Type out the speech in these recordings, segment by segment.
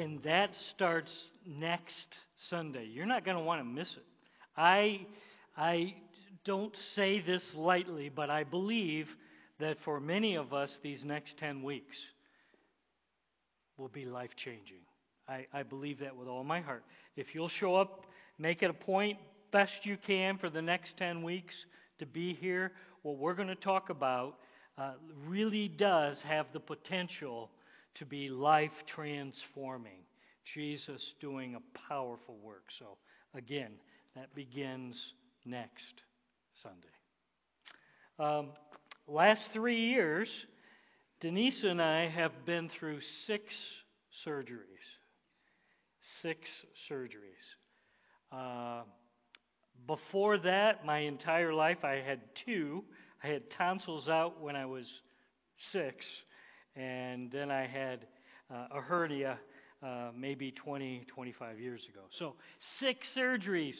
and that starts next Sunday. You're not going to want to miss it. I, I don't say this lightly, but I believe that for many of us, these next 10 weeks will be life changing. I, I believe that with all my heart. If you'll show up, make it a point, best you can, for the next 10 weeks to be here, what we're going to talk about uh, really does have the potential to be life transforming. Jesus doing a powerful work. So, again, that begins next Sunday. Um, last three years, Denise and I have been through six surgeries. Six surgeries. Uh, before that, my entire life, I had two. I had tonsils out when I was six, and then I had uh, a hernia uh, maybe 20, 25 years ago. So, six surgeries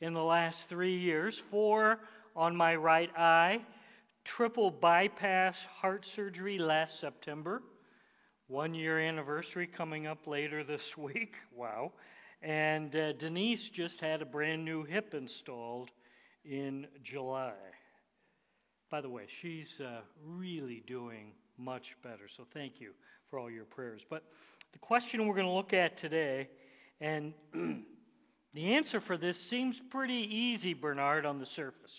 in the last three years four on my right eye, triple bypass heart surgery last September, one year anniversary coming up later this week. Wow. And uh, Denise just had a brand new hip installed in July. By the way, she's uh, really doing much better. So thank you for all your prayers. But the question we're going to look at today, and the answer for this seems pretty easy, Bernard, on the surface.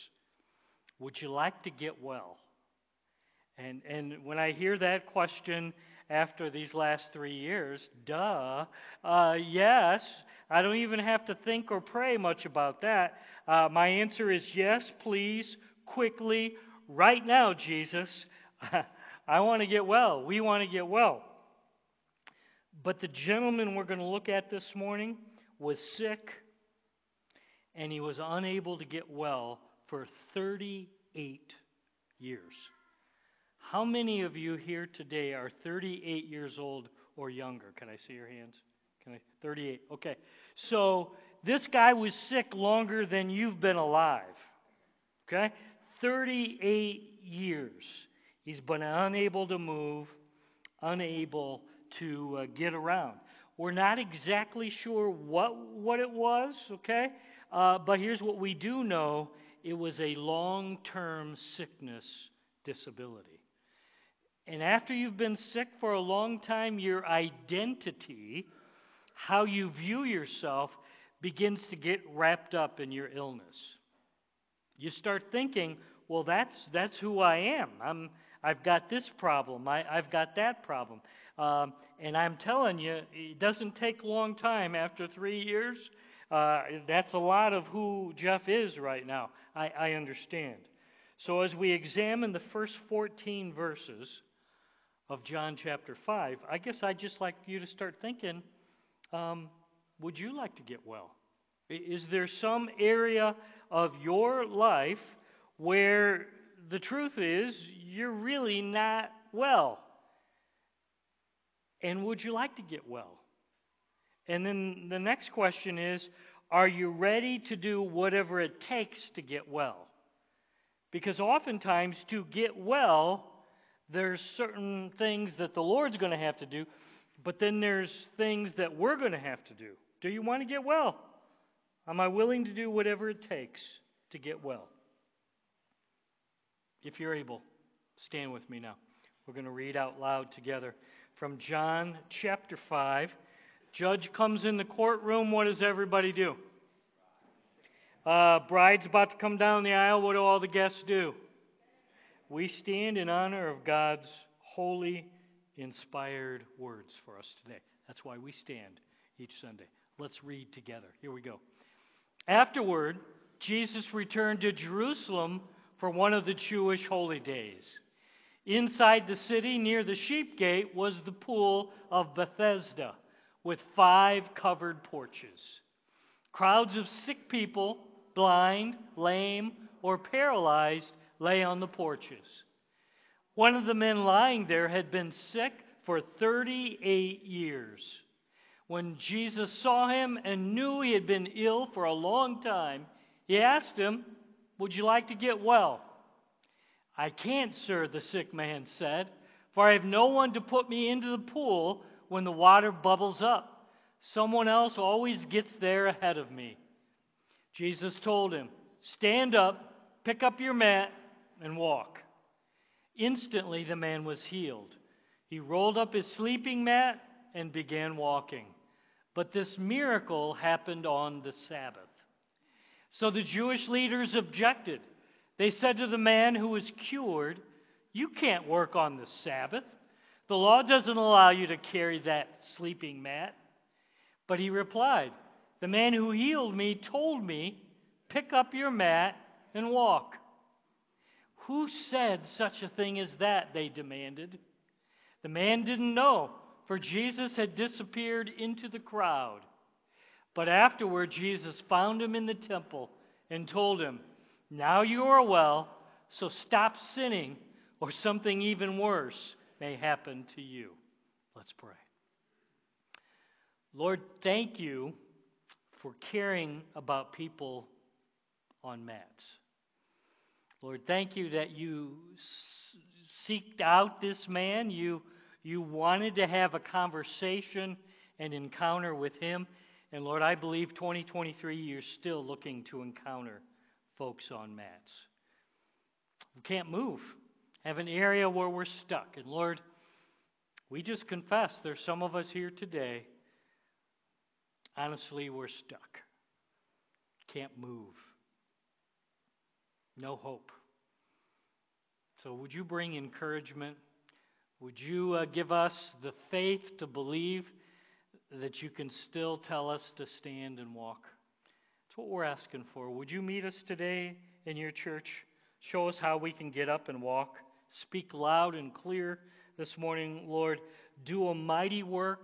Would you like to get well? And, and when I hear that question after these last three years, duh, uh, yes, I don't even have to think or pray much about that. Uh, my answer is yes, please, quickly, right now, Jesus. I want to get well. We want to get well. But the gentleman we're going to look at this morning was sick and he was unable to get well for 38 years. How many of you here today are 38 years old or younger? Can I see your hands? Can I 38. Okay. So this guy was sick longer than you've been alive. Okay? 38 years. He's been unable to move, unable to uh, get around. We're not exactly sure what, what it was, okay? Uh, but here's what we do know it was a long term sickness disability. And after you've been sick for a long time, your identity, how you view yourself, begins to get wrapped up in your illness. You start thinking, well, that's, that's who I am. I'm, I've got this problem. I, I've got that problem. Um, and I'm telling you, it doesn't take a long time after three years. Uh, that's a lot of who Jeff is right now. I, I understand. So, as we examine the first 14 verses of John chapter 5, I guess I'd just like you to start thinking um, would you like to get well? Is there some area of your life where the truth is you're really not well? And would you like to get well? And then the next question is Are you ready to do whatever it takes to get well? Because oftentimes, to get well, there's certain things that the Lord's going to have to do, but then there's things that we're going to have to do. Do you want to get well? Am I willing to do whatever it takes to get well? If you're able, stand with me now. We're going to read out loud together from John chapter 5. Judge comes in the courtroom. What does everybody do? Uh, bride's about to come down the aisle. What do all the guests do? We stand in honor of God's holy, inspired words for us today. That's why we stand each Sunday. Let's read together. Here we go. Afterward, Jesus returned to Jerusalem for one of the Jewish holy days. Inside the city, near the sheep gate, was the pool of Bethesda with five covered porches. Crowds of sick people, blind, lame, or paralyzed, lay on the porches. One of the men lying there had been sick for 38 years. When Jesus saw him and knew he had been ill for a long time, he asked him, Would you like to get well? I can't, sir, the sick man said, for I have no one to put me into the pool when the water bubbles up. Someone else always gets there ahead of me. Jesus told him, Stand up, pick up your mat, and walk. Instantly the man was healed. He rolled up his sleeping mat and began walking. But this miracle happened on the Sabbath. So the Jewish leaders objected. They said to the man who was cured, You can't work on the Sabbath. The law doesn't allow you to carry that sleeping mat. But he replied, The man who healed me told me, Pick up your mat and walk. Who said such a thing as that? They demanded. The man didn't know, for Jesus had disappeared into the crowd. But afterward, Jesus found him in the temple and told him, Now you are well, so stop sinning, or something even worse may happen to you. Let's pray. Lord, thank you for caring about people on mats. Lord, thank you that you seeked out this man. You, you wanted to have a conversation and encounter with him. And Lord, I believe 2023 you're still looking to encounter folks on mats. We can't move. Have an area where we're stuck. And Lord, we just confess there's some of us here today. Honestly, we're stuck. Can't move. No hope. So, would you bring encouragement? Would you uh, give us the faith to believe that you can still tell us to stand and walk? That's what we're asking for. Would you meet us today in your church? Show us how we can get up and walk. Speak loud and clear this morning, Lord. Do a mighty work,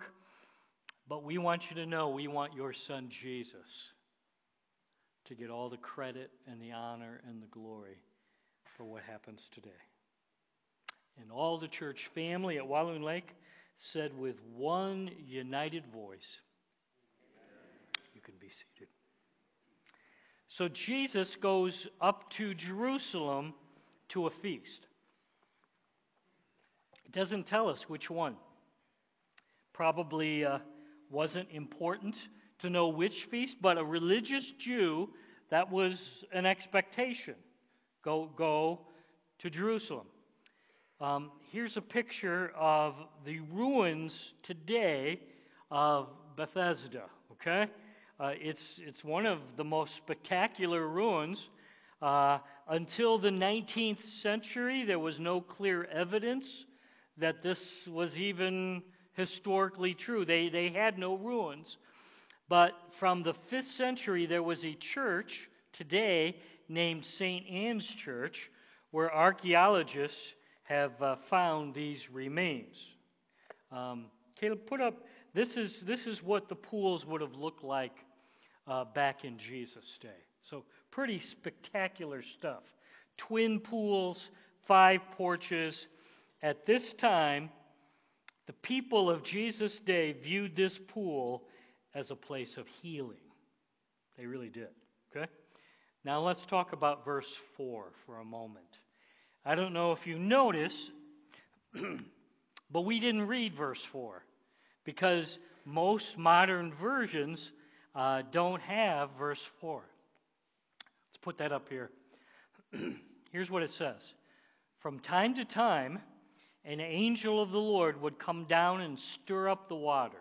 but we want you to know we want your son Jesus to get all the credit and the honor and the glory for what happens today. And all the church family at Walloon Lake said with one united voice, You can be seated. So Jesus goes up to Jerusalem to a feast. It doesn't tell us which one. Probably uh, wasn't important to know which feast, but a religious Jew, that was an expectation. Go, go to Jerusalem. Um, here's a picture of the ruins today of Bethesda, okay? Uh, it's, it's one of the most spectacular ruins. Uh, until the 19th century, there was no clear evidence that this was even historically true. They, they had no ruins. But from the 5th century, there was a church today named St. Anne's Church where archaeologists have uh, found these remains. Um, Caleb, put up this is, this is what the pools would have looked like uh, back in Jesus' day. So, pretty spectacular stuff. Twin pools, five porches. At this time, the people of Jesus' day viewed this pool as a place of healing. They really did. Okay? Now let's talk about verse 4 for a moment. I don't know if you notice, but we didn't read verse 4 because most modern versions uh, don't have verse 4. Let's put that up here. Here's what it says From time to time, an angel of the Lord would come down and stir up the waters.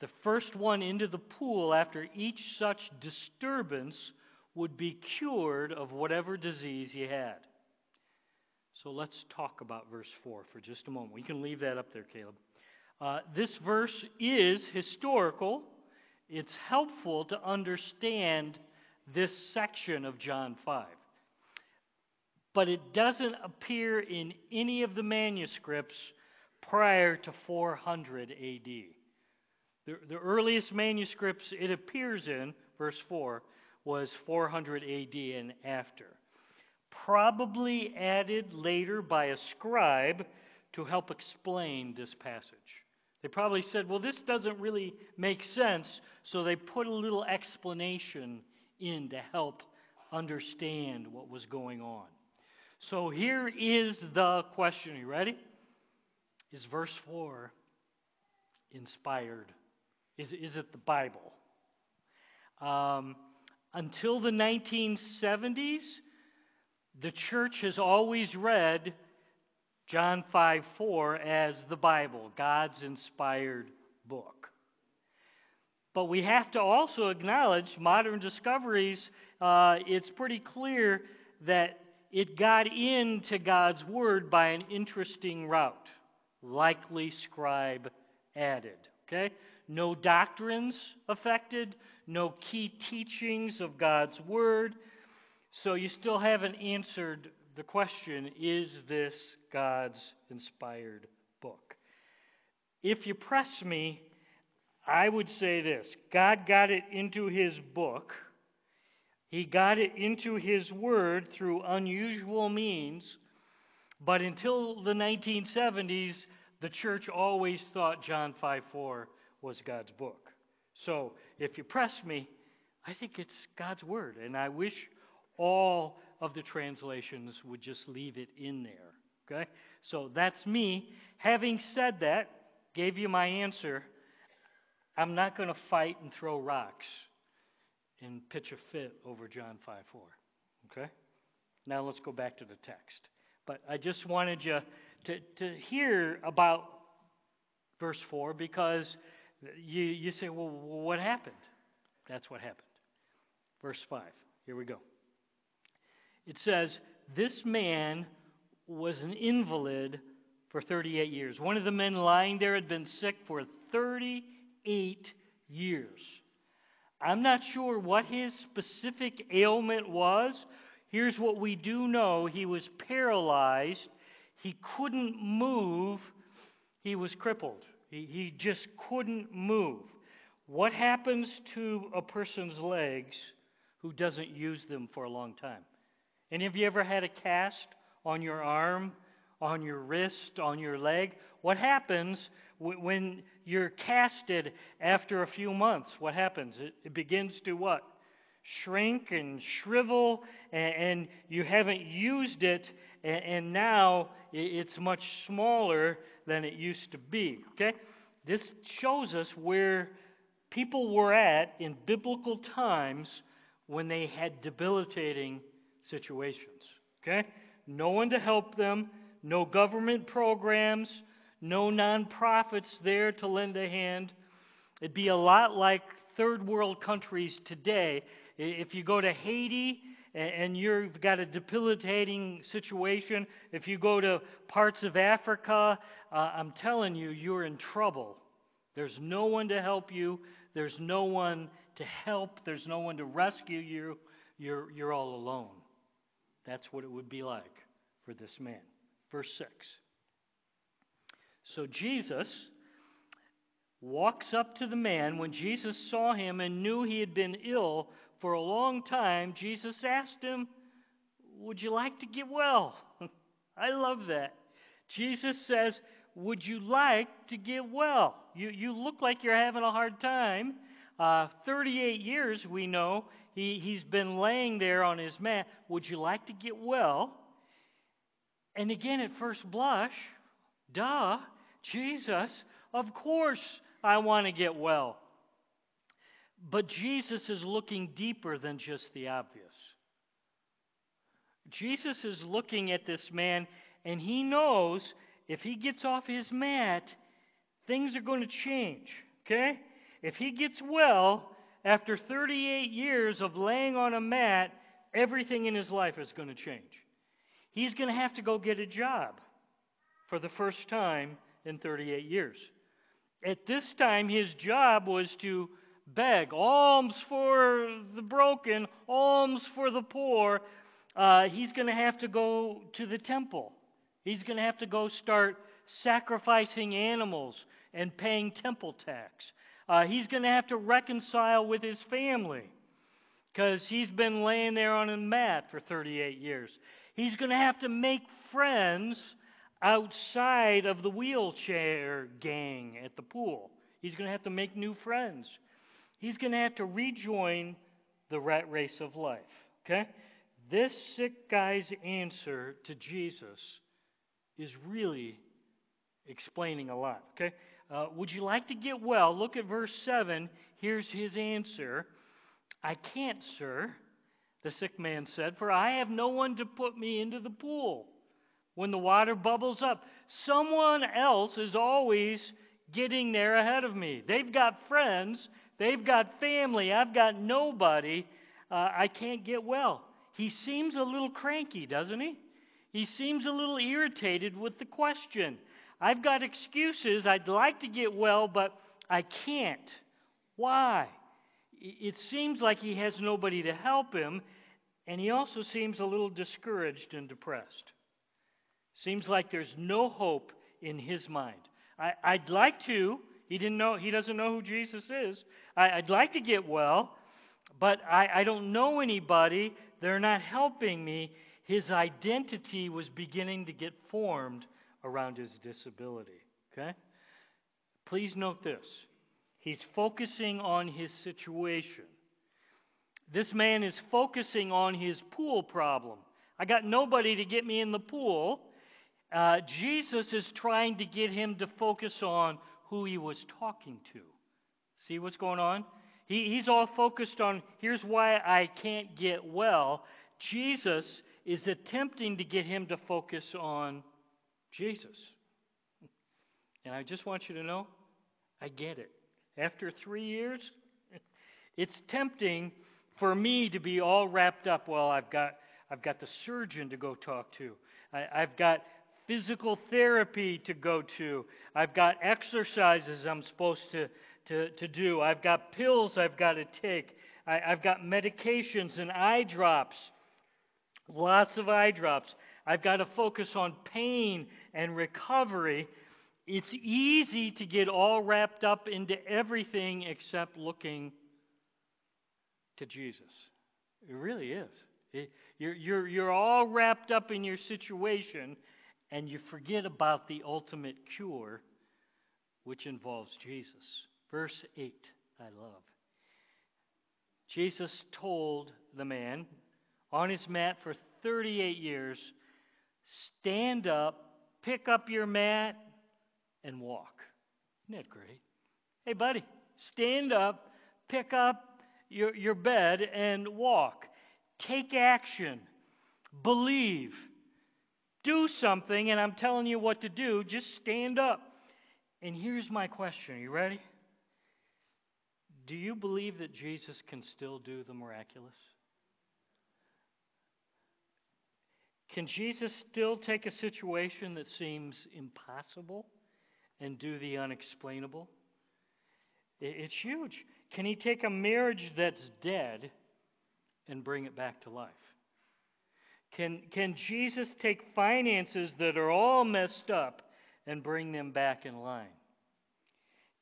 The first one into the pool after each such disturbance would be cured of whatever disease he had. So let's talk about verse 4 for just a moment. We can leave that up there, Caleb. Uh, this verse is historical, it's helpful to understand this section of John 5 but it doesn't appear in any of the manuscripts prior to 400 AD. The, the earliest manuscripts it appears in, verse 4, was 400 AD and after. Probably added later by a scribe to help explain this passage. They probably said, well, this doesn't really make sense, so they put a little explanation in to help understand what was going on. So here is the question. Are you ready? Is verse 4 inspired? Is, is it the Bible? Um, until the 1970s, the church has always read John 5 4 as the Bible, God's inspired book. But we have to also acknowledge modern discoveries, uh, it's pretty clear that it got into God's Word by an interesting route, likely scribe added. Okay? No doctrines affected, no key teachings of God's Word. So you still haven't answered the question is this God's inspired book? If you press me, I would say this God got it into His book. He got it into His Word through unusual means, but until the 1970s, the church always thought John 5 4 was God's book. So if you press me, I think it's God's Word, and I wish all of the translations would just leave it in there. Okay? So that's me. Having said that, gave you my answer. I'm not going to fight and throw rocks and pitch a fit over John 5 4. Okay? Now let's go back to the text. But I just wanted you to, to hear about verse 4 because you, you say, well, what happened? That's what happened. Verse 5. Here we go. It says, This man was an invalid for 38 years. One of the men lying there had been sick for 38 years. I'm not sure what his specific ailment was. Here's what we do know he was paralyzed, he couldn't move, he was crippled. He, he just couldn't move. What happens to a person's legs who doesn't use them for a long time? Any have you ever had a cast on your arm, on your wrist, on your leg? What happens when you're casted after a few months? What happens? It, begins to what? Shrink and shrivel, and, and you haven't used it, and, and now it's much smaller than it used to be. Okay? This shows us where people were at in biblical times when they had debilitating situations. Okay? No one to help them, no government programs, no nonprofits there to lend a hand. It'd be a lot like third world countries today. If you go to Haiti and you've got a debilitating situation, if you go to parts of Africa, uh, I'm telling you, you're in trouble. There's no one to help you. There's no one to help. There's no one to rescue you. You're, you're all alone. That's what it would be like for this man. Verse 6. So Jesus walks up to the man. When Jesus saw him and knew he had been ill for a long time, Jesus asked him, Would you like to get well? I love that. Jesus says, Would you like to get well? You, you look like you're having a hard time. Uh, 38 years, we know, he, he's been laying there on his mat. Would you like to get well? And again, at first blush, duh, Jesus, of course I want to get well. But Jesus is looking deeper than just the obvious. Jesus is looking at this man, and he knows if he gets off his mat, things are going to change. Okay? If he gets well, after 38 years of laying on a mat, everything in his life is going to change. He's going to have to go get a job for the first time in 38 years. At this time, his job was to beg alms for the broken, alms for the poor. Uh, he's going to have to go to the temple. He's going to have to go start sacrificing animals and paying temple tax. Uh, he's going to have to reconcile with his family because he's been laying there on a mat for 38 years. He's going to have to make friends outside of the wheelchair gang at the pool. He's going to have to make new friends. He's going to have to rejoin the rat race of life. Okay? This sick guy's answer to Jesus is really explaining a lot. Okay? Uh, Would you like to get well? Look at verse 7. Here's his answer I can't, sir, the sick man said, for I have no one to put me into the pool when the water bubbles up. Someone else is always getting there ahead of me. They've got friends, they've got family, I've got nobody. Uh, I can't get well. He seems a little cranky, doesn't he? He seems a little irritated with the question. I've got excuses. I'd like to get well, but I can't. Why? It seems like he has nobody to help him, and he also seems a little discouraged and depressed. Seems like there's no hope in his mind. I, would like to. He didn't know. He doesn't know who Jesus is. I, would like to get well, but I, I don't know anybody. They're not helping me. His identity was beginning to get formed around his disability. Okay? Please note this. He's focusing on his situation. This man is focusing on his pool problem. I got nobody to get me in the pool. Uh, Jesus is trying to get him to focus on who he was talking to. See what's going on? He, he's all focused on here's why I can't get well. Jesus is attempting to get him to focus on Jesus. And I just want you to know, I get it. After three years, it's tempting for me to be all wrapped up. Well, I've got, I've got the surgeon to go talk to. I, I've got physical therapy to go to. I've got exercises I'm supposed to, to, to do. I've got pills I've got to take. I, I've got medications and eye drops. Lots of eye drops. I've got to focus on pain and recovery. It's easy to get all wrapped up into everything except looking to Jesus. It really is. It, you're, you're, you're all wrapped up in your situation and you forget about the ultimate cure, which involves Jesus. Verse 8, I love. Jesus told the man on his mat for 38 years stand up, pick up your mat, and walk. Isn't that great? Hey, buddy, stand up, pick up your, your bed, and walk. Take action. Believe. Do something, and I'm telling you what to do. Just stand up. And here's my question Are you ready? Do you believe that Jesus can still do the miraculous? Can Jesus still take a situation that seems impossible and do the unexplainable? It's huge. Can he take a marriage that's dead and bring it back to life? Can, can Jesus take finances that are all messed up and bring them back in line?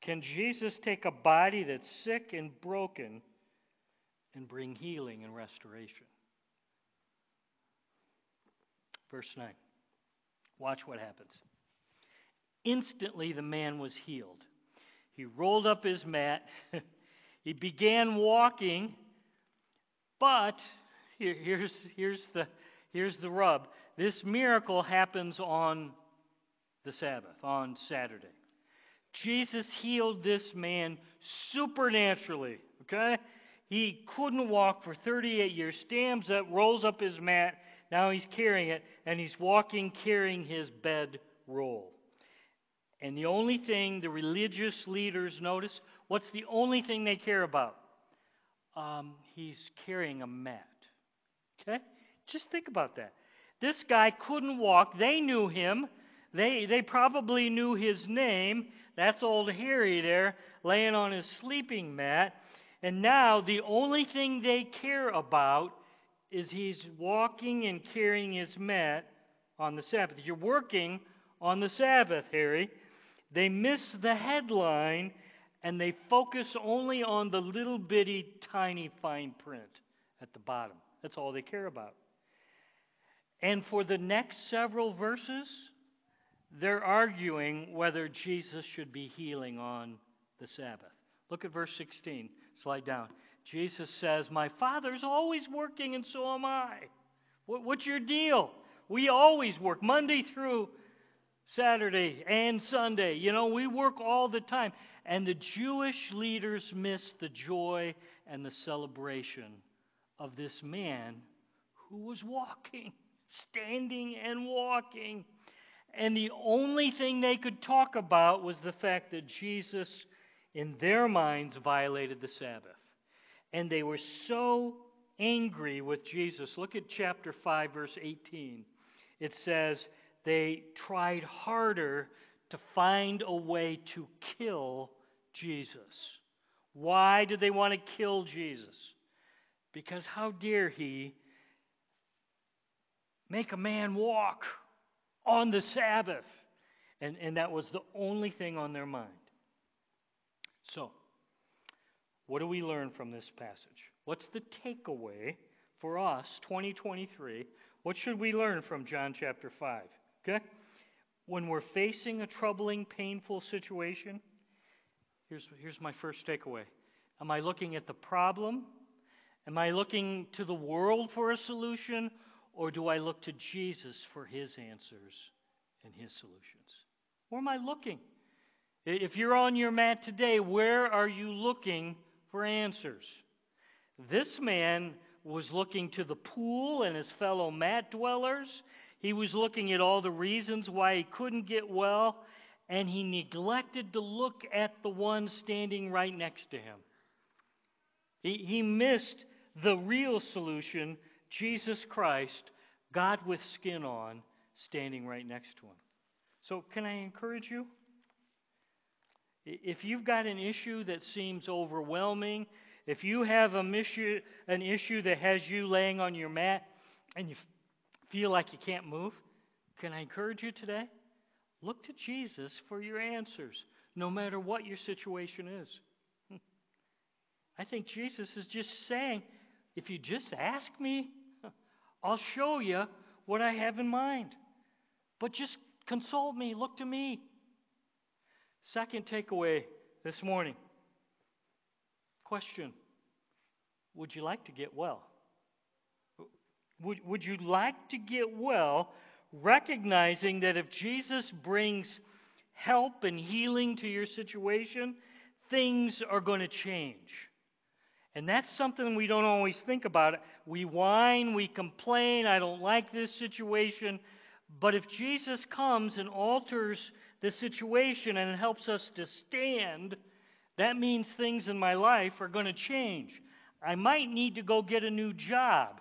Can Jesus take a body that's sick and broken and bring healing and restoration? Verse 9. Watch what happens. Instantly, the man was healed. He rolled up his mat. he began walking. But here, here's, here's, the, here's the rub this miracle happens on the Sabbath, on Saturday. Jesus healed this man supernaturally, okay? He couldn't walk for 38 years, stands up, rolls up his mat, now he's carrying it, and he's walking carrying his bed roll. And the only thing the religious leaders notice, what's the only thing they care about? Um, he's carrying a mat. Okay? Just think about that. This guy couldn't walk. They knew him. They, they probably knew his name. That's old Harry there, laying on his sleeping mat. And now the only thing they care about is he's walking and carrying his mat on the Sabbath. You're working on the Sabbath, Harry. They miss the headline and they focus only on the little bitty tiny fine print at the bottom. That's all they care about. And for the next several verses, they're arguing whether Jesus should be healing on the Sabbath. Look at verse 16. Slide down. Jesus says, My Father's always working, and so am I. What's your deal? We always work, Monday through Saturday and Sunday. You know, we work all the time. And the Jewish leaders miss the joy and the celebration of this man who was walking, standing and walking. And the only thing they could talk about was the fact that Jesus, in their minds, violated the Sabbath. And they were so angry with Jesus. Look at chapter 5, verse 18. It says, They tried harder to find a way to kill Jesus. Why did they want to kill Jesus? Because how dare he make a man walk on the Sabbath? And, and that was the only thing on their mind. So, what do we learn from this passage? What's the takeaway for us, 2023? What should we learn from John chapter 5? Okay? When we're facing a troubling, painful situation, here's, here's my first takeaway. Am I looking at the problem? Am I looking to the world for a solution? Or do I look to Jesus for his answers and his solutions? Where am I looking? If you're on your mat today, where are you looking for answers? This man was looking to the pool and his fellow mat dwellers. He was looking at all the reasons why he couldn't get well, and he neglected to look at the one standing right next to him. He, he missed the real solution Jesus Christ, God with skin on, standing right next to him. So, can I encourage you? If you've got an issue that seems overwhelming, if you have a issue, an issue that has you laying on your mat and you feel like you can't move, can I encourage you today? Look to Jesus for your answers, no matter what your situation is. I think Jesus is just saying, if you just ask me, I'll show you what I have in mind. But just consult me, look to me. Second takeaway this morning Question Would you like to get well? Would, would you like to get well, recognizing that if Jesus brings help and healing to your situation, things are going to change? And that's something we don't always think about. We whine, we complain, I don't like this situation. But if Jesus comes and alters the situation and it helps us to stand, that means things in my life are going to change. I might need to go get a new job.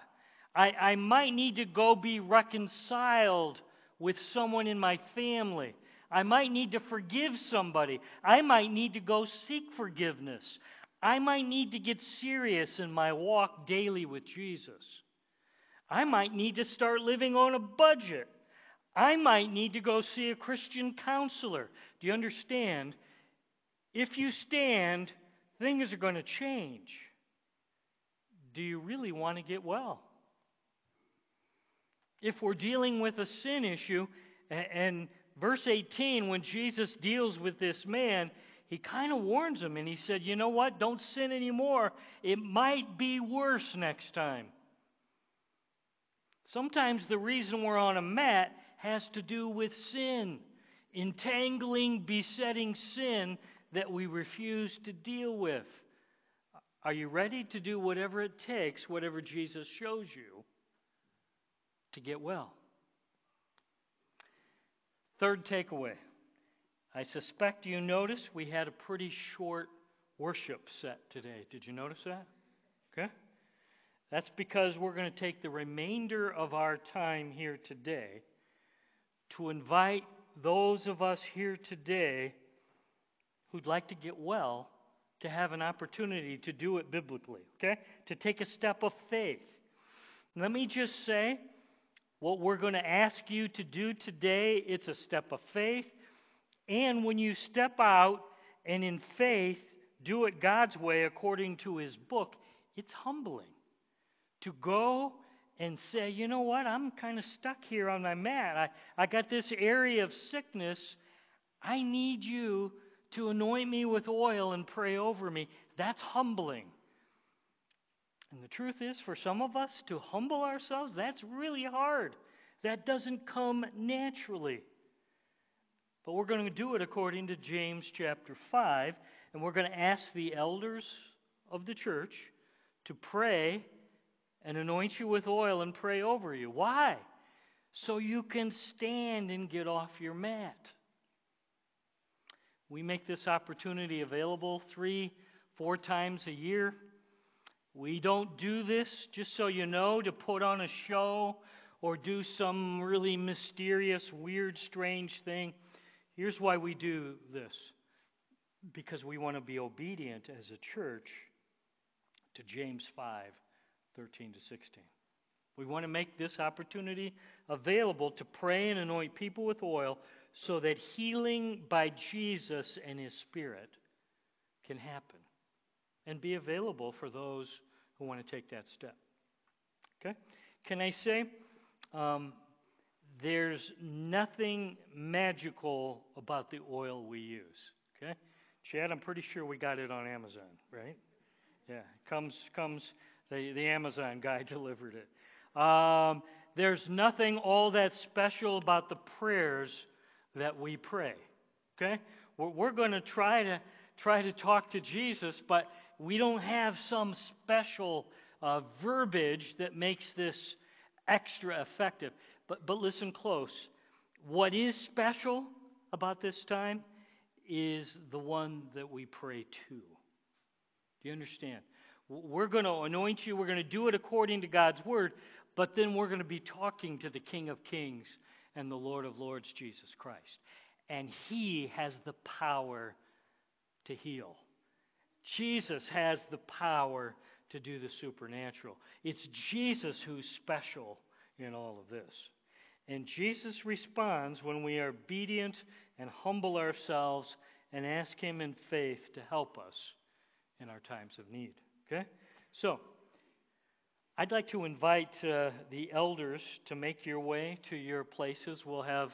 I, I might need to go be reconciled with someone in my family. I might need to forgive somebody. I might need to go seek forgiveness. I might need to get serious in my walk daily with Jesus. I might need to start living on a budget. I might need to go see a Christian counselor. Do you understand? If you stand, things are going to change. Do you really want to get well? If we're dealing with a sin issue, and verse 18, when Jesus deals with this man, he kind of warns him and he said, You know what? Don't sin anymore. It might be worse next time. Sometimes the reason we're on a mat has to do with sin, entangling, besetting sin that we refuse to deal with. Are you ready to do whatever it takes, whatever Jesus shows you, to get well? Third takeaway. I suspect you noticed we had a pretty short worship set today. Did you notice that? Okay. That's because we're going to take the remainder of our time here today to invite those of us here today who'd like to get well to have an opportunity to do it biblically, okay? To take a step of faith. Let me just say what we're going to ask you to do today, it's a step of faith. And when you step out and in faith do it God's way according to His book, it's humbling to go and say, you know what, I'm kind of stuck here on my mat. I, I got this area of sickness. I need you to anoint me with oil and pray over me. That's humbling. And the truth is, for some of us to humble ourselves, that's really hard. That doesn't come naturally. But we're going to do it according to James chapter 5, and we're going to ask the elders of the church to pray and anoint you with oil and pray over you. Why? So you can stand and get off your mat. We make this opportunity available three, four times a year. We don't do this, just so you know, to put on a show or do some really mysterious, weird, strange thing. Here's why we do this because we want to be obedient as a church to James 5 13 to 16. We want to make this opportunity available to pray and anoint people with oil so that healing by Jesus and His Spirit can happen and be available for those who want to take that step. Okay? Can I say um, there's nothing magical about the oil we use? Okay? Chad, I'm pretty sure we got it on Amazon, right? Yeah, comes comes the, the Amazon guy delivered it. Um, there's nothing all that special about the prayers that we pray. Okay? We're, we're going to try to try to talk to Jesus, but we don't have some special uh, verbiage that makes this extra effective. But, but listen close. What is special about this time is the one that we pray to. Do you understand? We're going to anoint you. We're going to do it according to God's word, but then we're going to be talking to the King of Kings and the Lord of Lords, Jesus Christ. And He has the power to heal. Jesus has the power to do the supernatural. It's Jesus who's special in all of this. And Jesus responds when we are obedient and humble ourselves and ask Him in faith to help us in our times of need. Okay? So, I'd like to invite uh, the elders to make your way to your places. We'll have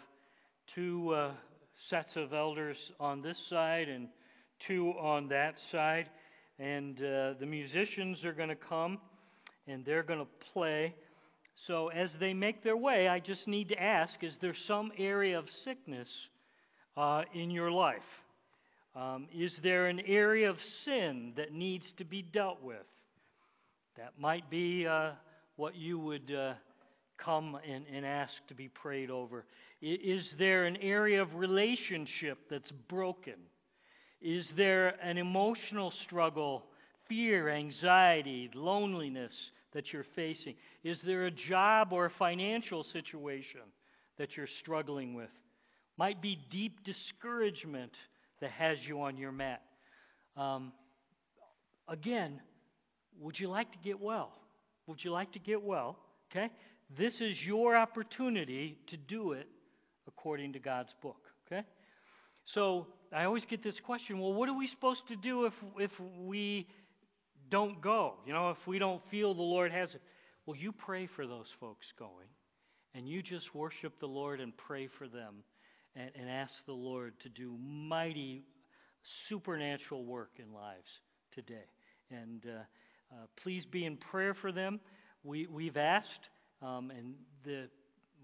two uh, sets of elders on this side and two on that side. And uh, the musicians are going to come and they're going to play. So, as they make their way, I just need to ask is there some area of sickness uh, in your life? Um, is there an area of sin that needs to be dealt with? That might be uh, what you would uh, come and, and ask to be prayed over. Is there an area of relationship that's broken? Is there an emotional struggle, fear, anxiety, loneliness that you're facing? Is there a job or a financial situation that you're struggling with? Might be deep discouragement that has you on your mat. Um, again, would you like to get well? Would you like to get well? Okay? This is your opportunity to do it according to God's book. Okay? So I always get this question well, what are we supposed to do if, if we don't go? You know, if we don't feel the Lord has it? Well, you pray for those folks going, and you just worship the Lord and pray for them and, and ask the Lord to do mighty supernatural work in lives today. And uh, uh, please be in prayer for them. We, we've asked, um, and the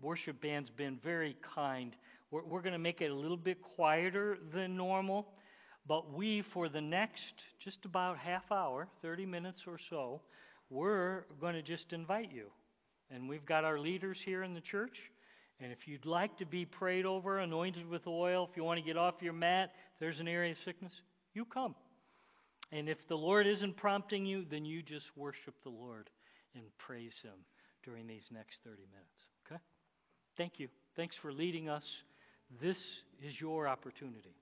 worship band's been very kind. We're, we're going to make it a little bit quieter than normal, but we, for the next just about half hour, 30 minutes or so, we're going to just invite you. And we've got our leaders here in the church. And if you'd like to be prayed over, anointed with oil, if you want to get off your mat, if there's an area of sickness, you come. And if the Lord isn't prompting you, then you just worship the Lord and praise Him during these next 30 minutes. Okay? Thank you. Thanks for leading us. This is your opportunity.